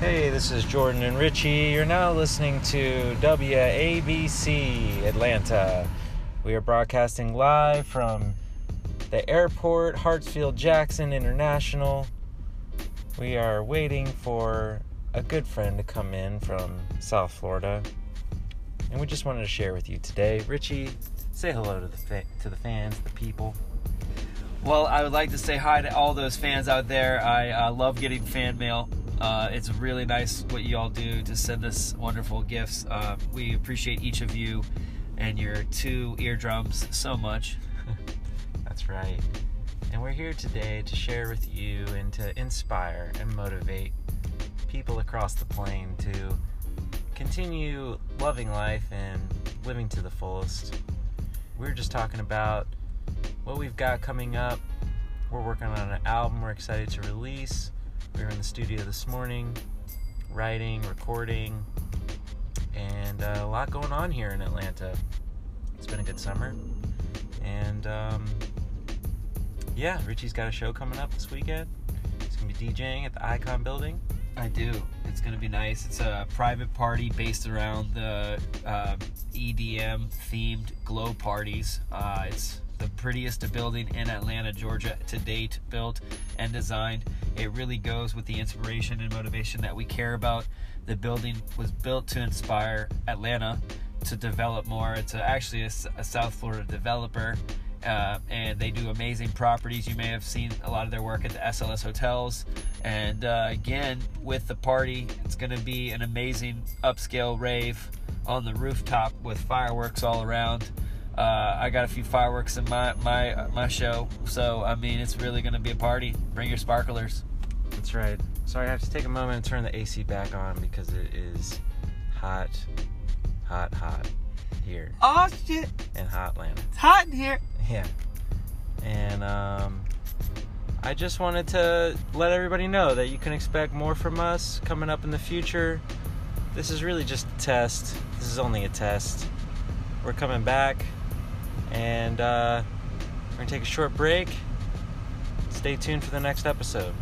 Hey, this is Jordan and Richie. You're now listening to WABC Atlanta. We are broadcasting live from the airport, Hartsfield Jackson International. We are waiting for a good friend to come in from South Florida. And we just wanted to share with you today. Richie, say hello to the fa- to the fans, the people. Well, I would like to say hi to all those fans out there. I uh, love getting fan mail. Uh, it's really nice what you all do to send us wonderful gifts. Uh, we appreciate each of you and your two eardrums so much. That's right. And we're here today to share with you and to inspire and motivate people across the plain to continue loving life and living to the fullest. We're just talking about what we've got coming up. We're working on an album we're excited to release. We were in the studio this morning, writing, recording, and uh, a lot going on here in Atlanta. It's been a good summer. And um, yeah, Richie's got a show coming up this weekend. He's going to be DJing at the Icon Building. I do. It's going to be nice. It's a private party based around the uh, EDM themed glow parties. Uh, it's prettiest building in Atlanta, Georgia to date, built and designed. It really goes with the inspiration and motivation that we care about. The building was built to inspire Atlanta to develop more. It's actually a, a, South Florida developer, uh, and they do amazing properties. You may have seen a lot of their work at the SLS hotels. And uh, again, with the party, it's going to be an amazing upscale rave on the rooftop with fireworks all around. Uh, I got a few fireworks in my my my show, so I mean it's really gonna be a party. Bring your sparklers. That's right. Sorry, I have to take a moment and turn the AC back on because it is hot, hot, hot here. Oh shit! In hot Atlanta. It's hot in here. Yeah. And um, I just wanted to let everybody know that you can expect more from us coming up in the future. This is really just a test. This is only a test. We're coming back and uh, we're gonna take a short break. Stay tuned for the next episode.